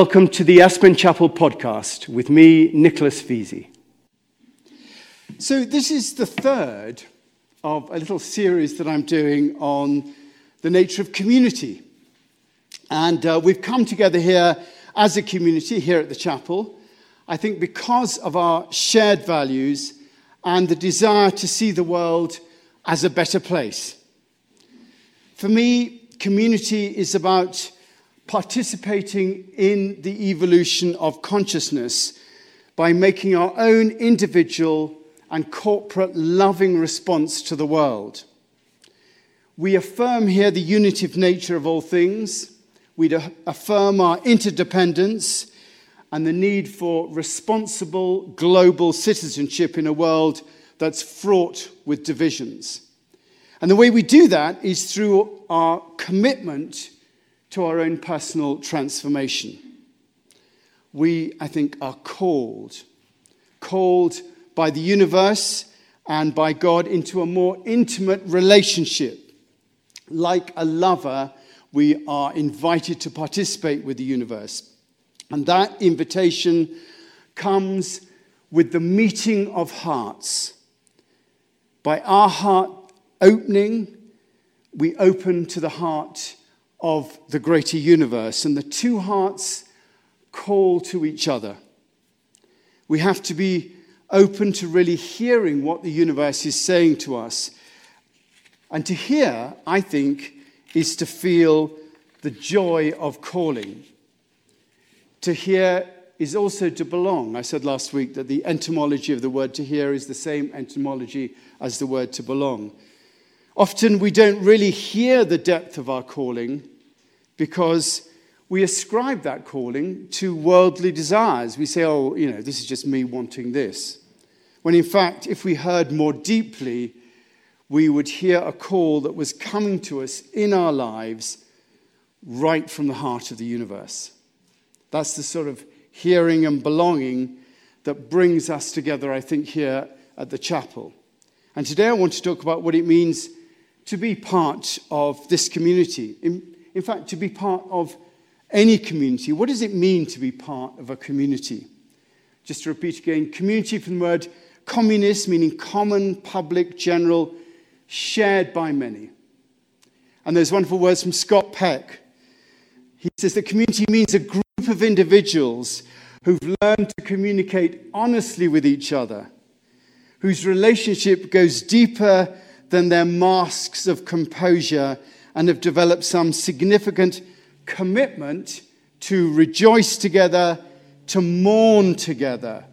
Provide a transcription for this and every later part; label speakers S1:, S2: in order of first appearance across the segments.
S1: Welcome to the Aspen Chapel podcast with me, Nicholas Vesey. So, this is the third of a little series that I'm doing on the nature of community. And uh, we've come together here as a community here at the chapel, I think because of our shared values and the desire to see the world as a better place. For me, community is about participating in the evolution of consciousness by making our own individual and corporate loving response to the world. We affirm here the unitive nature of all things. We affirm our interdependence and the need for responsible global citizenship in a world that's fraught with divisions. And the way we do that is through our commitment to our own personal transformation. We, I think, are called, called by the universe and by God into a more intimate relationship. Like a lover, we are invited to participate with the universe. And that invitation comes with the meeting of hearts. By our heart opening, we open to the heart of the greater universe, and the two hearts call to each other. We have to be open to really hearing what the universe is saying to us. And to hear, I think, is to feel the joy of calling. To hear is also to belong. I said last week that the etymology of the word to hear is the same etymology as the word to belong. Often we don't really hear the depth of our calling because we ascribe that calling to worldly desires. We say, oh, you know, this is just me wanting this. When in fact, if we heard more deeply, we would hear a call that was coming to us in our lives right from the heart of the universe. That's the sort of hearing and belonging that brings us together, I think, here at the chapel. And today I want to talk about what it means to be part of this community. In, in fact, to be part of any community. What does it mean to be part of a community? Just to repeat again community from the word communis, meaning common, public, general, shared by many. And there's wonderful words from Scott Peck. He says that community means a group of individuals who've learned to communicate honestly with each other, whose relationship goes deeper than their masks of composure and have developed some significant commitment to rejoice together, to mourn together,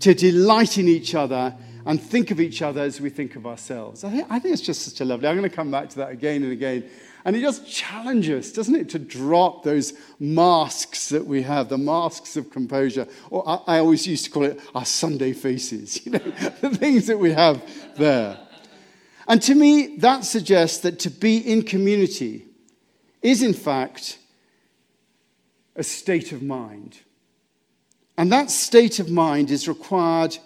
S1: to delight in each other, and think of each other as we think of ourselves. I think, I think it's just such a lovely. I'm going to come back to that again and again. And it just challenges, doesn't it, to drop those masks that we have, the masks of composure. Or I, I always used to call it our Sunday faces, you know, the things that we have there. And to me, that suggests that to be in community is, in fact, a state of mind. And that state of mind is required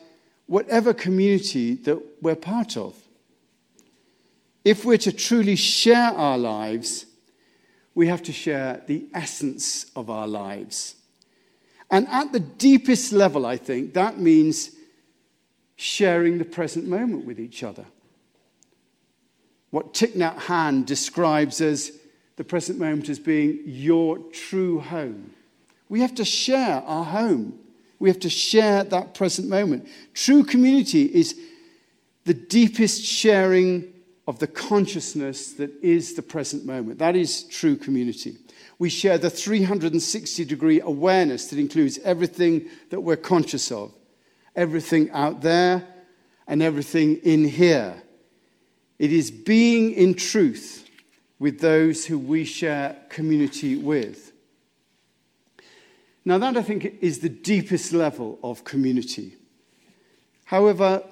S1: whatever community that we're part of. If we're to truly share our lives, we have to share the essence of our lives. And at the deepest level, I think, that means sharing the present moment with each other what Thich Nhat Hanh describes as the present moment as being your true home. We have to share our home. We have to share that present moment. True community is the deepest sharing of the consciousness that is the present moment. That is true community. We share the 360 degree awareness that includes everything that we're conscious of, everything out there and everything in here. It is being in truth with those who we share community with. Now, that I think is the deepest level of community. However,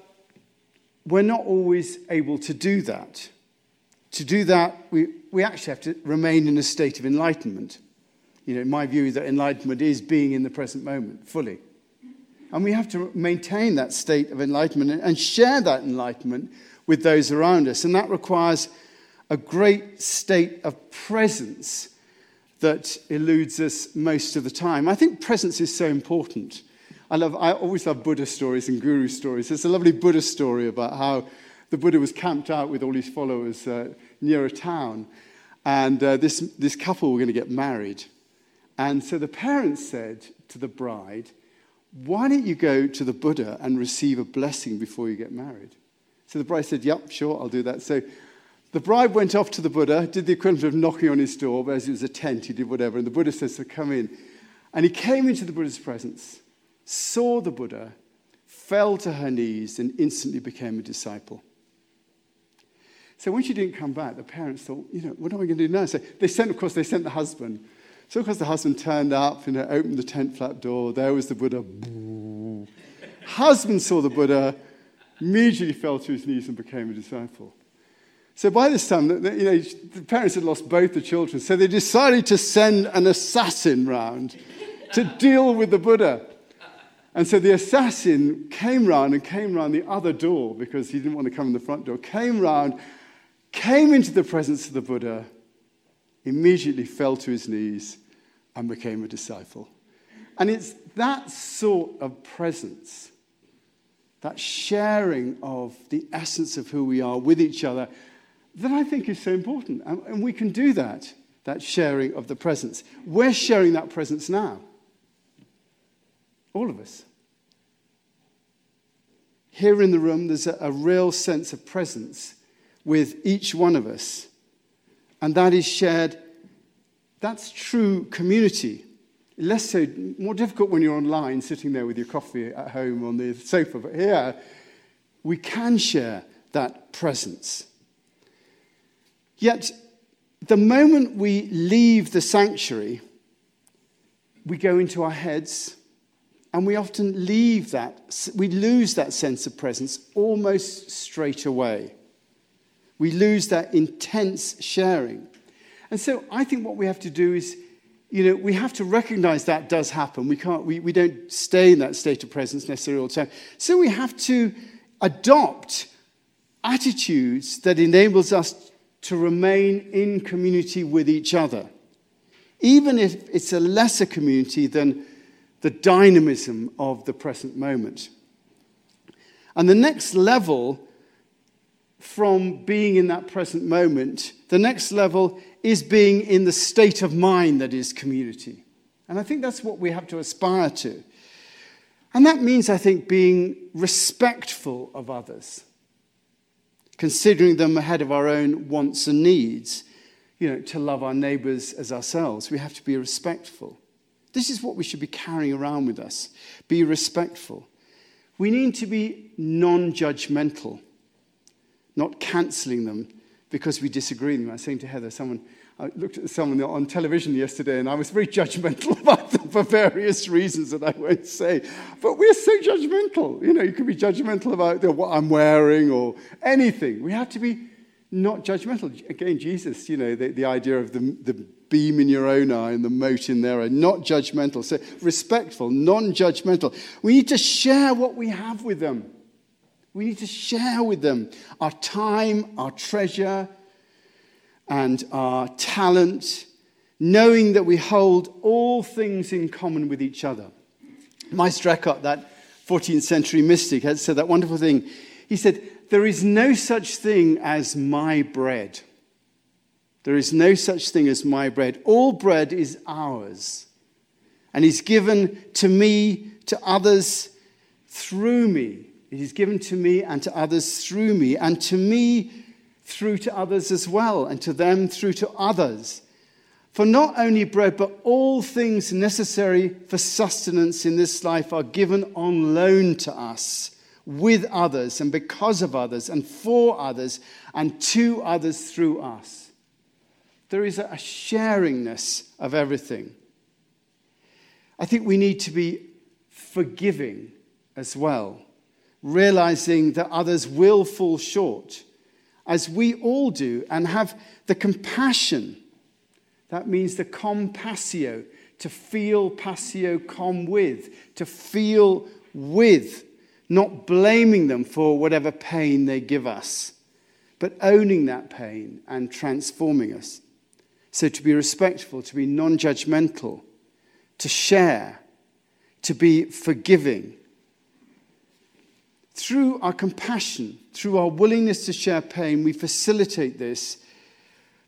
S1: we're not always able to do that. To do that, we, we actually have to remain in a state of enlightenment. You know, my view that enlightenment is being in the present moment fully. And we have to maintain that state of enlightenment and share that enlightenment with those around us. And that requires a great state of presence that eludes us most of the time. I think presence is so important. I, love, I always love Buddha stories and guru stories. There's a lovely Buddha story about how the Buddha was camped out with all his followers uh, near a town, and uh, this, this couple were going to get married. And so the parents said to the bride, Why don't you go to the Buddha and receive a blessing before you get married? So the bride said, Yep, sure, I'll do that. So the bride went off to the Buddha, did the equivalent of knocking on his door, but as it was a tent, he did whatever. And the Buddha says to come in. And he came into the Buddha's presence, saw the Buddha, fell to her knees, and instantly became a disciple. So when she didn't come back, the parents thought, you know, what am I going to do now? So they sent, of course, they sent the husband. So, of course, the husband turned up, you know, opened the tent flap door. There was the Buddha. husband saw the Buddha, immediately fell to his knees and became a disciple. So by this time, you know, the parents had lost both the children. So they decided to send an assassin round to deal with the Buddha. And so the assassin came round and came round the other door because he didn't want to come in the front door, came round came into the presence of the Buddha, immediately fell to his knees, and became a disciple. And it's that sort of presence, that sharing of the essence of who we are with each other, that I think is so important. And we can do that, that sharing of the presence. We're sharing that presence now. All of us. Here in the room, there's a, a real sense of presence with each one of us. And that is shared, that's true community. Less so, more difficult when you're online, sitting there with your coffee at home on the sofa. But here, we can share that presence. Yet, the moment we leave the sanctuary, we go into our heads and we often leave that, we lose that sense of presence almost straight away. We lose that intense sharing. And so I think what we have to do is, you know, we have to recognize that does happen. We, can't, we, we don't stay in that state of presence necessarily all the time. So we have to adopt attitudes that enables us to remain in community with each other, even if it's a lesser community than the dynamism of the present moment. And the next level from being in that present moment, the next level is being in the state of mind that is community. And I think that's what we have to aspire to. And that means, I think, being respectful of others, considering them ahead of our own wants and needs. You know, to love our neighbors as ourselves, we have to be respectful. This is what we should be carrying around with us. Be respectful. We need to be non judgmental not cancelling them because we disagree with them. I was saying to Heather, someone, I looked at someone on television yesterday and I was very judgmental about them for various reasons that I won't say. But we're so judgmental. You know, you can be judgmental about what I'm wearing or anything. We have to be not judgmental. Again, Jesus, you know, the, the idea of the, the beam in your own eye and the mote in their eye, not judgmental. So respectful, non judgmental. We need to share what we have with them. We need to share with them our time, our treasure, and our talent, knowing that we hold all things in common with each other. Meister Eckhart, that 14th century mystic, had said that wonderful thing. He said, There is no such thing as my bread. There is no such thing as my bread. All bread is ours and is given to me, to others, through me. It is given to me and to others through me, and to me through to others as well, and to them through to others. For not only bread, but all things necessary for sustenance in this life are given on loan to us with others, and because of others, and for others, and to others through us. There is a sharingness of everything. I think we need to be forgiving as well realizing that others will fall short, as we all do, and have the compassion. That means the compassio, to feel passio com with, to feel with, not blaming them for whatever pain they give us, but owning that pain and transforming us. So to be respectful, to be non judgmental, to share, to be forgiving. Through our compassion, through our willingness to share pain, we facilitate this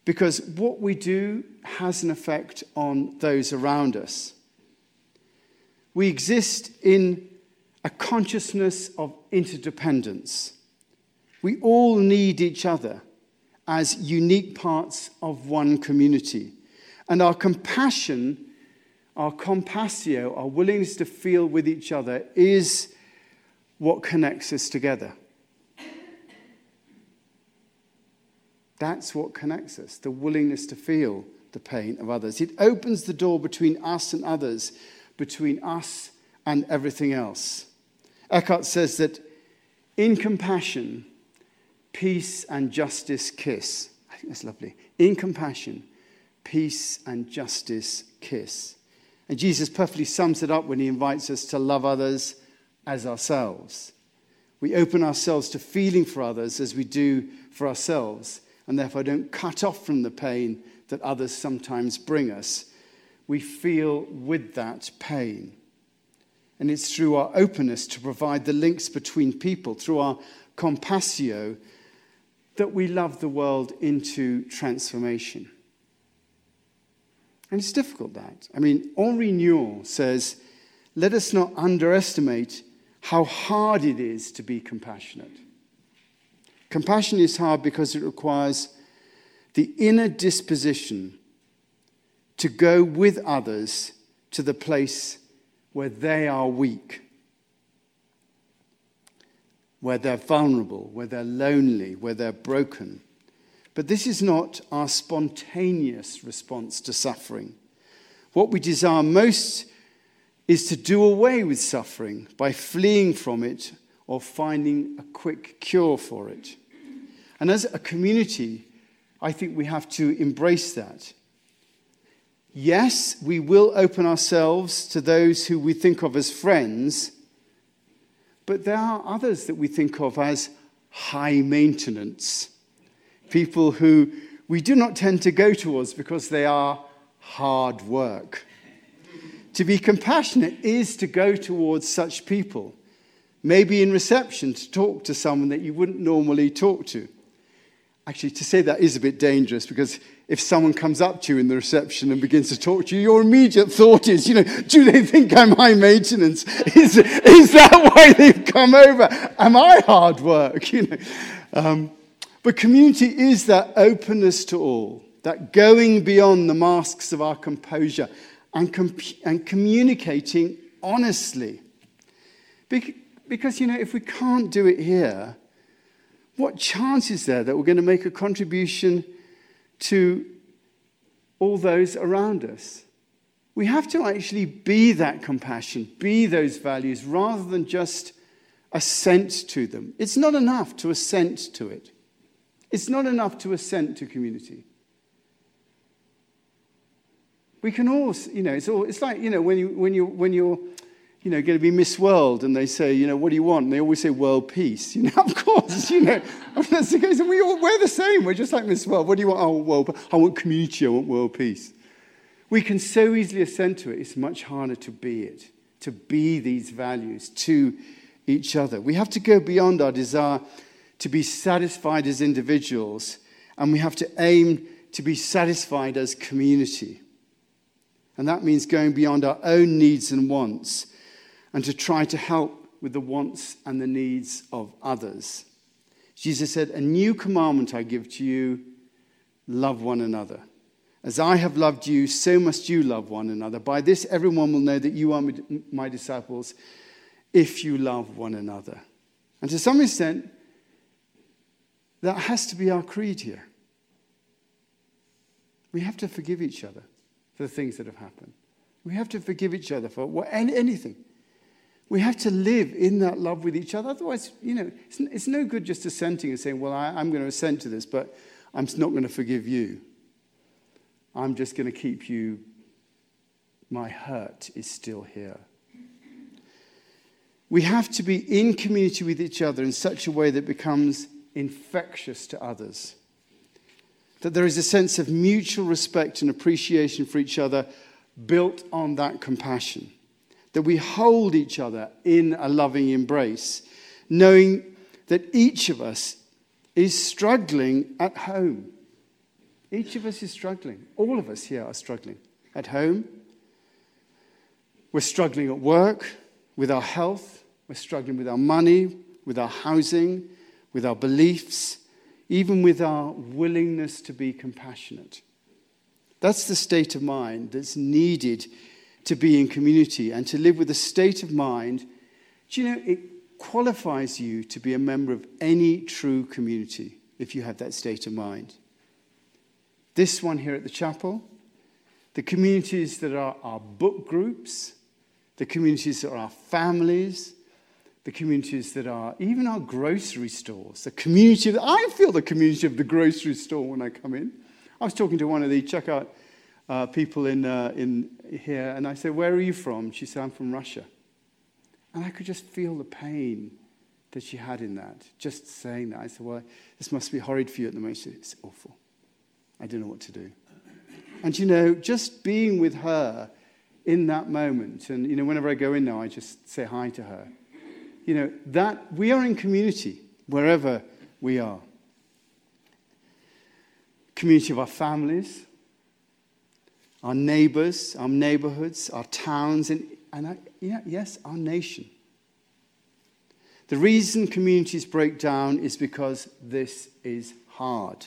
S1: because what we do has an effect on those around us. We exist in a consciousness of interdependence. We all need each other as unique parts of one community. And our compassion, our compassio, our willingness to feel with each other is what connects us together. That's what connects us the willingness to feel the pain of others. It opens the door between us and others, between us and everything else. Eckhart says that in compassion, peace and justice kiss. I think that's lovely. In compassion, peace and justice kiss. And Jesus perfectly sums it up when he invites us to love others as ourselves. We open ourselves to feeling for others as we do for ourselves and therefore don't cut off from the pain that others sometimes bring us. We feel with that pain. And it's through our openness to provide the links between people, through our compassio, that we love the world into transformation. And it's difficult that. I mean, Henri Nouwen says, let us not underestimate how hard it is to be compassionate. Compassion is hard because it requires the inner disposition to go with others to the place where they are weak, where they're vulnerable, where they're lonely, where they're broken. But this is not our spontaneous response to suffering. What we desire most is to do away with suffering by fleeing from it or finding a quick cure for it. And as a community, I think we have to embrace that. Yes, we will open ourselves to those who we think of as friends, but there are others that we think of as high maintenance. People who we do not tend to go towards because they are hard work. To be compassionate is to go towards such people maybe in reception to talk to someone that you wouldn't normally talk to. Actually, to say that is a bit dangerous because if someone comes up to you in the reception and begins to talk to you, your immediate thought is, you know, do they think I'm high maintenance? Is, is that why they've come over? Am I hard work? You know, um, but community is that openness to all, that going beyond the masks of our composure and, comp- and communicating honestly. Because, you know, if we can't do it here, what chance is there that we're going to make a contribution to all those around us? We have to actually be that compassion, be those values, rather than just assent to them. It's not enough to assent to it. It's not enough to assent to community. We can all, you know, it's, all, it's like, you know, when, you, when, you, when you're you know, going to be Miss World, and they say, you know, what do you want? And they always say world peace. You know, of course, you know, I mean, that's the case. We all, we're the same. We're just like Miss World. What do you want? Oh, world. I want community. I want world peace. We can so easily ascend to it. It's much harder to be it, to be these values to each other. We have to go beyond our desire to be satisfied as individuals, and we have to aim to be satisfied as community. And that means going beyond our own needs and wants and to try to help with the wants and the needs of others. Jesus said, A new commandment I give to you love one another. As I have loved you, so must you love one another. By this, everyone will know that you are my disciples if you love one another. And to some extent, that has to be our creed here. We have to forgive each other for the things that have happened. We have to forgive each other for what, anything. We have to live in that love with each other. Otherwise, you know, it's, it's no good just assenting and saying, well, I, I'm going to assent to this, but I'm not going to forgive you. I'm just going to keep you. My hurt is still here. We have to be in community with each other in such a way that becomes infectious to others. That there is a sense of mutual respect and appreciation for each other built on that compassion, that we hold each other in a loving embrace, knowing that each of us is struggling at home. Each of us is struggling. All of us here are struggling at home. We're struggling at work, with our health. We're struggling with our money, with our housing, with our beliefs, even with our willingness to be compassionate. That's the state of mind that's needed to be in community and to live with a state of mind. Do you know, it qualifies you to be a member of any true community if you have that state of mind. This one here at the chapel, the communities that are our book groups, the communities that are our families, the communities that are even our grocery stores, the community that I feel the community of the grocery store when I come in. I was talking to one of the checkout uh, people in, uh, in here, and I said, Where are you from? She said, I'm from Russia. And I could just feel the pain that she had in that, just saying that. I said, Well, this must be horrid for you at the moment. She said, It's awful. I don't know what to do. And you know, just being with her in that moment, and you know, whenever I go in now, I just say hi to her you know, that we are in community wherever we are. Community of our families, our neighbors, our neighborhoods, our towns, and, and yeah, yes, our nation. The reason communities break down is because this is hard.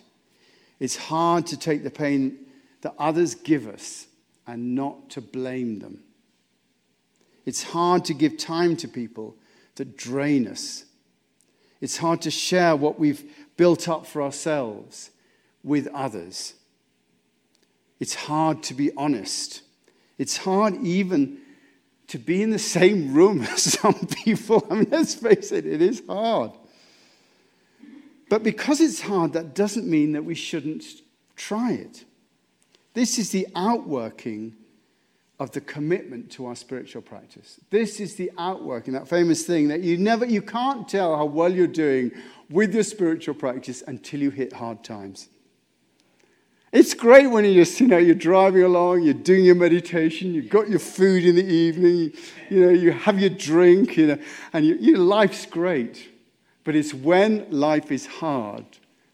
S1: It's hard to take the pain that others give us and not to blame them. It's hard to give time to people drain us. It's hard to share what we've built up for ourselves with others. It's hard to be honest. It's hard even to be in the same room as some people. I mean, let's face it, it is hard. But because it's hard, that doesn't mean that we shouldn't try it. This is the outworking of the commitment to our spiritual practice. This is the outworking, that famous thing that you never, you can't tell how well you're doing with your spiritual practice until you hit hard times. It's great when you just, you know, you're driving along, you're doing your meditation, you've got your food in the evening, you know, you have your drink, you know, and you, your life's great. But it's when life is hard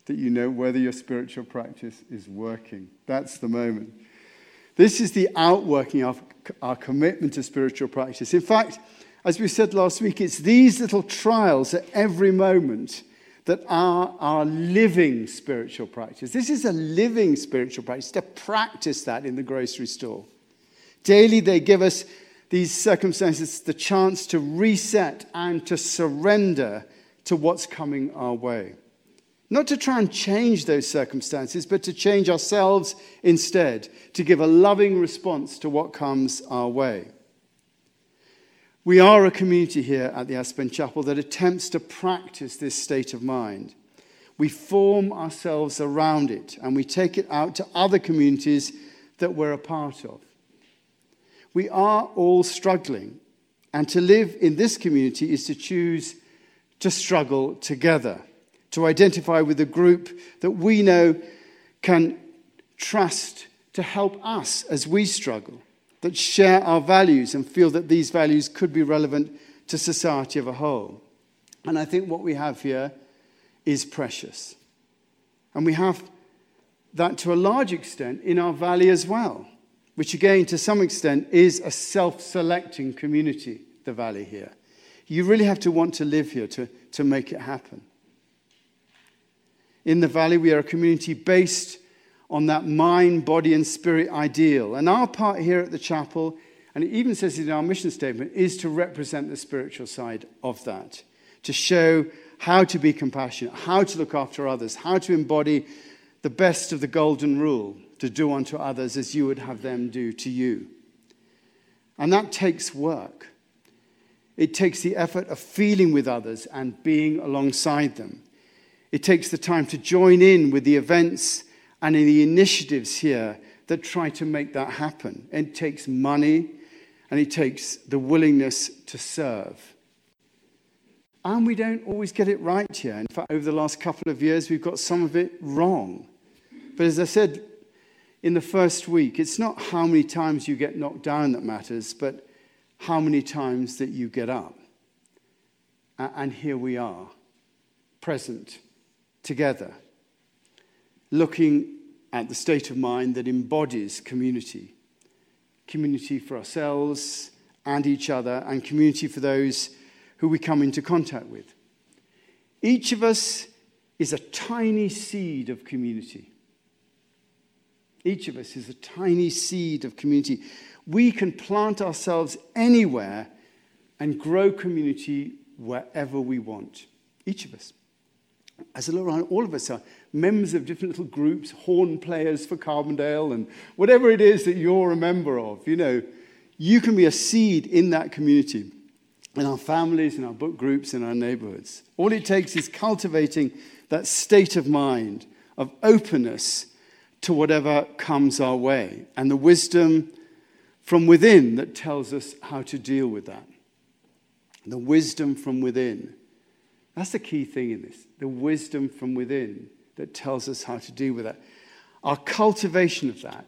S1: that you know whether your spiritual practice is working. That's the moment. This is the outworking of our commitment to spiritual practice. In fact, as we said last week, it's these little trials at every moment that are our living spiritual practice. This is a living spiritual practice, to practice that in the grocery store. Daily, they give us these circumstances the chance to reset and to surrender to what's coming our way. Not to try and change those circumstances, but to change ourselves instead, to give a loving response to what comes our way. We are a community here at the Aspen Chapel that attempts to practice this state of mind. We form ourselves around it and we take it out to other communities that we're a part of. We are all struggling, and to live in this community is to choose to struggle together to identify with a group that we know can trust to help us as we struggle, that share our values and feel that these values could be relevant to society as a whole. And I think what we have here is precious. And we have that to a large extent in our valley as well, which again, to some extent, is a self selecting community, the valley here. You really have to want to live here to, to make it happen in the valley. We are a community based on that mind, body, and spirit ideal. And our part here at the chapel, and it even says in our mission statement, is to represent the spiritual side of that, to show how to be compassionate, how to look after others, how to embody the best of the golden rule to do unto others as you would have them do to you. And that takes work. It takes the effort of feeling with others and being alongside them. It takes the time to join in with the events and in the initiatives here that try to make that happen. It takes money and it takes the willingness to serve. And we don't always get it right here. In fact, over the last couple of years, we've got some of it wrong. But as I said in the first week, it's not how many times you get knocked down that matters, but how many times that you get up. And here we are, present, together, looking at the state of mind that embodies community community for ourselves and each other, and community for those who we come into contact with. Each of us is a tiny seed of community. Each of us is a tiny seed of community. We can plant ourselves anywhere and grow community wherever we want. Each of us. As a look around, all of us are members of different little groups, horn players for Carbondale, and whatever it is that you're a member of. You know, you can be a seed in that community, in our families, in our book groups, in our neighborhoods. All it takes is cultivating that state of mind of openness to whatever comes our way and the wisdom from within that tells us how to deal with that. The wisdom from within. That's the key thing in this the wisdom from within that tells us how to deal with that. Our cultivation of that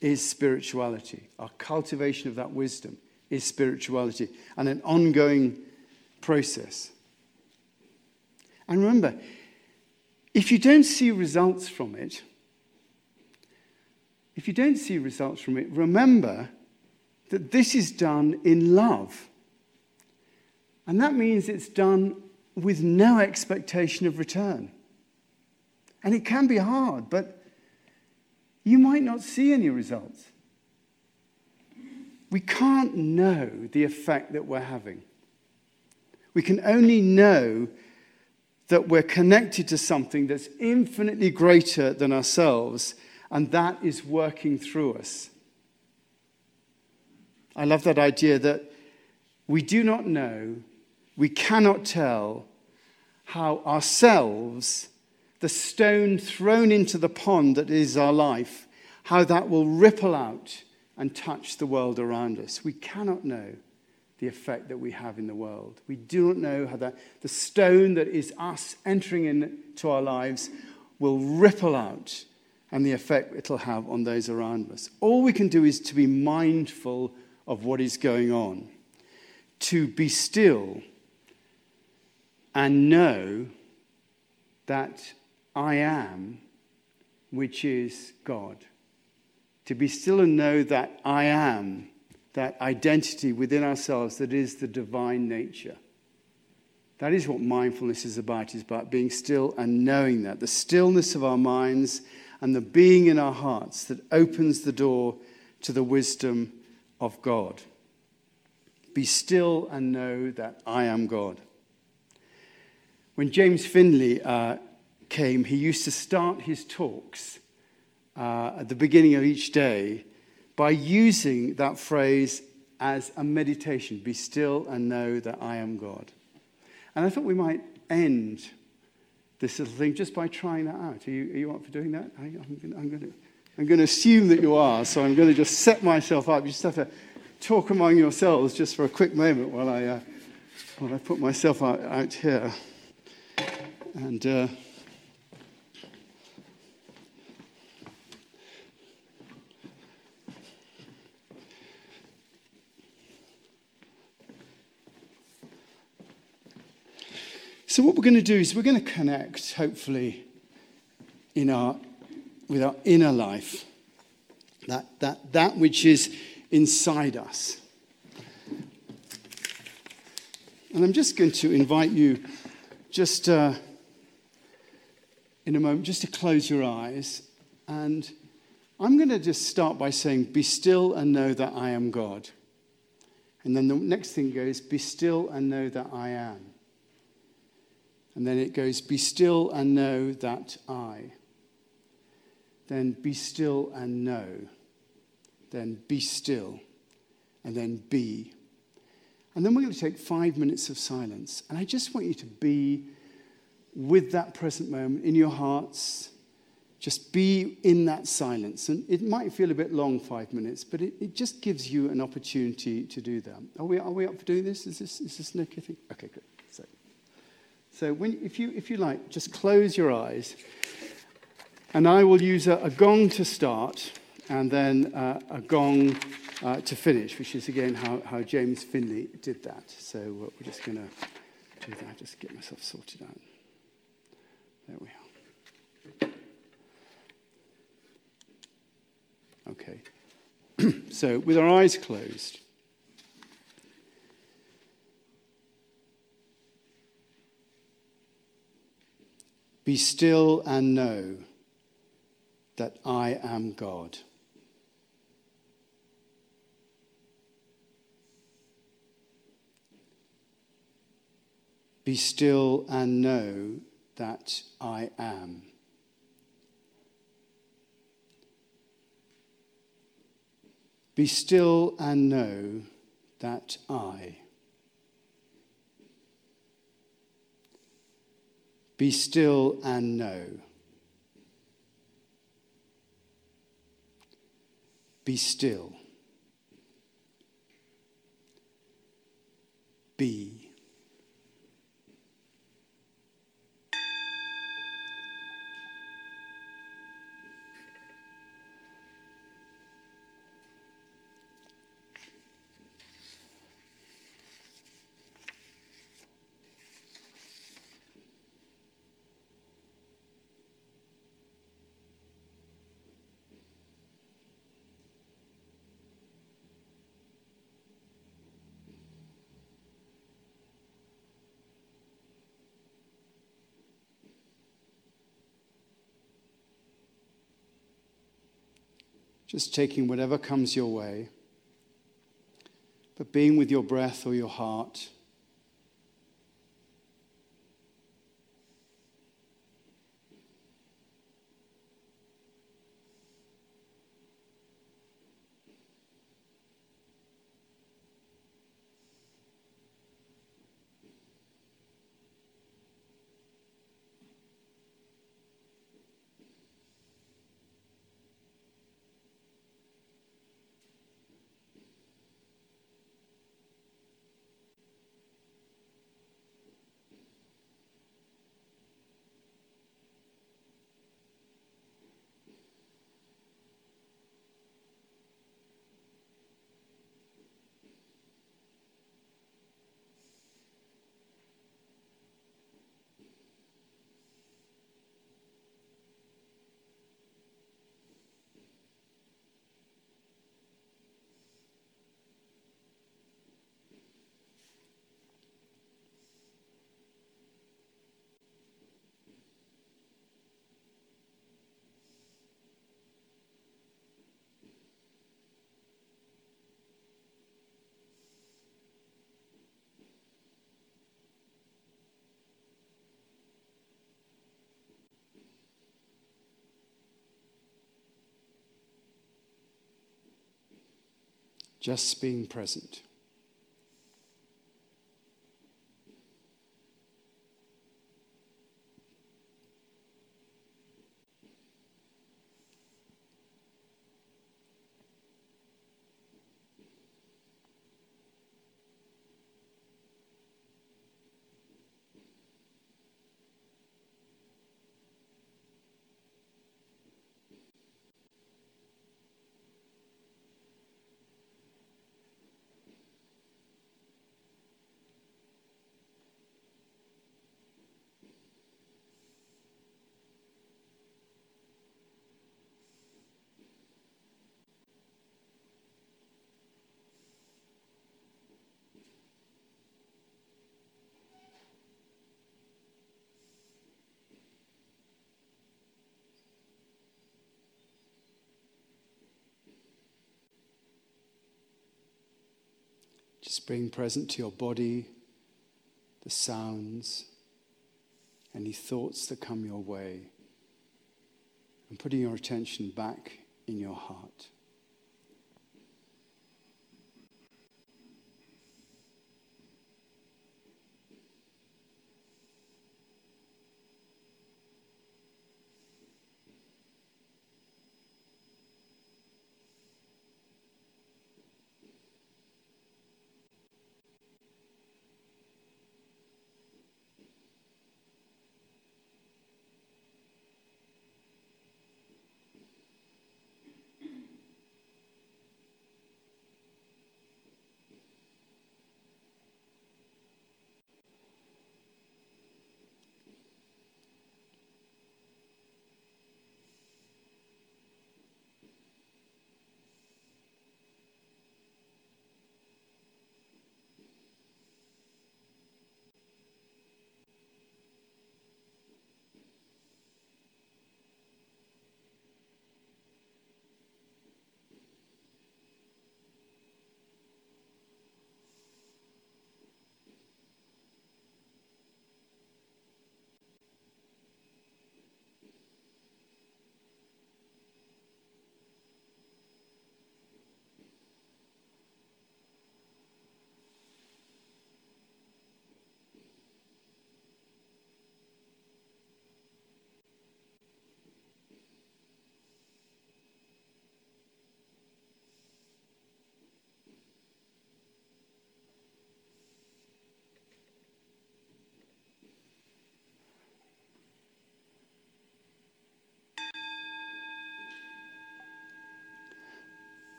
S1: is spirituality. Our cultivation of that wisdom is spirituality and an ongoing process. And remember, if you don't see results from it, if you don't see results from it, remember that this is done in love. And that means it's done with no expectation of return. And it can be hard, but you might not see any results. We can't know the effect that we're having. We can only know that we're connected to something that's infinitely greater than ourselves, and that is working through us. I love that idea that we do not know, we cannot tell how ourselves, the stone thrown into the pond that is our life, how that will ripple out and touch the world around us. We cannot know the effect that we have in the world. We do not know how that, the stone that is us entering into our lives will ripple out and the effect it'll have on those around us. All we can do is to be mindful of what is going on, to be still and know that I am, which is God. To be still and know that I am that identity within ourselves that is the divine nature. That is what mindfulness is about, is about being still and knowing that. The stillness of our minds and the being in our hearts that opens the door to the wisdom of God. Be still and know that I am God. When James Finley uh, came, he used to start his talks uh, at the beginning of each day by using that phrase as a meditation be still and know that I am God. And I thought we might end this little thing just by trying that out. Are you, are you up for doing that? I, am going to. I'm going to assume that you are, so I'm going to just set myself up. You just have to talk among yourselves just for a quick moment while I, uh, while I put myself out, out here. And uh, So, what we're going to do is we're going to connect, hopefully, in our, with our inner life, that, that, that which is inside us. And I'm just going to invite you, just uh, in a moment, just to close your eyes. And I'm going to just start by saying, Be still and know that I am God. And then the next thing goes, Be still and know that I am. And then it goes, Be still and know that I. Then be still and know. Then be still. And then be. And then we're going to take five minutes of silence. And I just want you to be with that present moment in your hearts. Just be in that silence. And it might feel a bit long, five minutes, but it, it just gives you an opportunity to do that. Are we, are we up for doing this? Is this, is this Nick, I think? Okay, good. So when, if, you, if you like, just close your eyes And I will use a, a gong to start and then uh, a gong uh, to finish, which is again how, how James Finley did that. So uh, we're just going to do that, just get myself sorted out. There we are. Okay. so, with our eyes closed, be still and know that I am God. Be still and know that I am. Be still and know that I. Be still and know. Be still. Be. Just taking whatever comes your way, but being with your breath or your heart. Just being present. Just bring present to your body the sounds, any thoughts that come your way, and putting your attention back in your heart.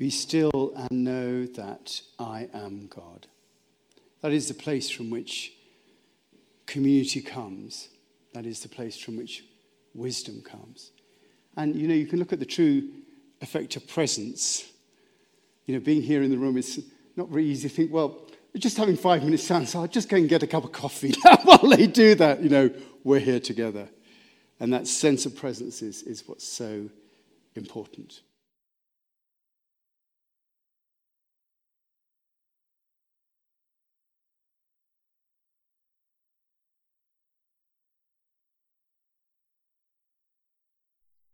S1: Be still and know that I am God. That is the place from which community comes. That is the place from which wisdom comes. And you know, you can look at the true effect of presence. You know, being here in the room is not very easy to think, well, just having five minutes sound, so I'll just go and get a cup of coffee. While they do that, you know, we're here together. And that sense of presence is, is what's so important.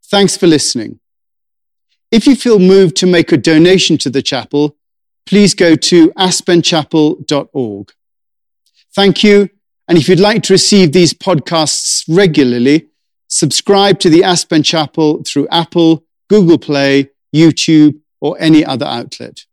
S1: Thanks for listening. If you feel moved to make a donation to the chapel, please go to aspenchapel.org. Thank you. And if you'd like to receive these podcasts regularly, subscribe to the Aspen Chapel through Apple, Google Play, YouTube, or any other outlet.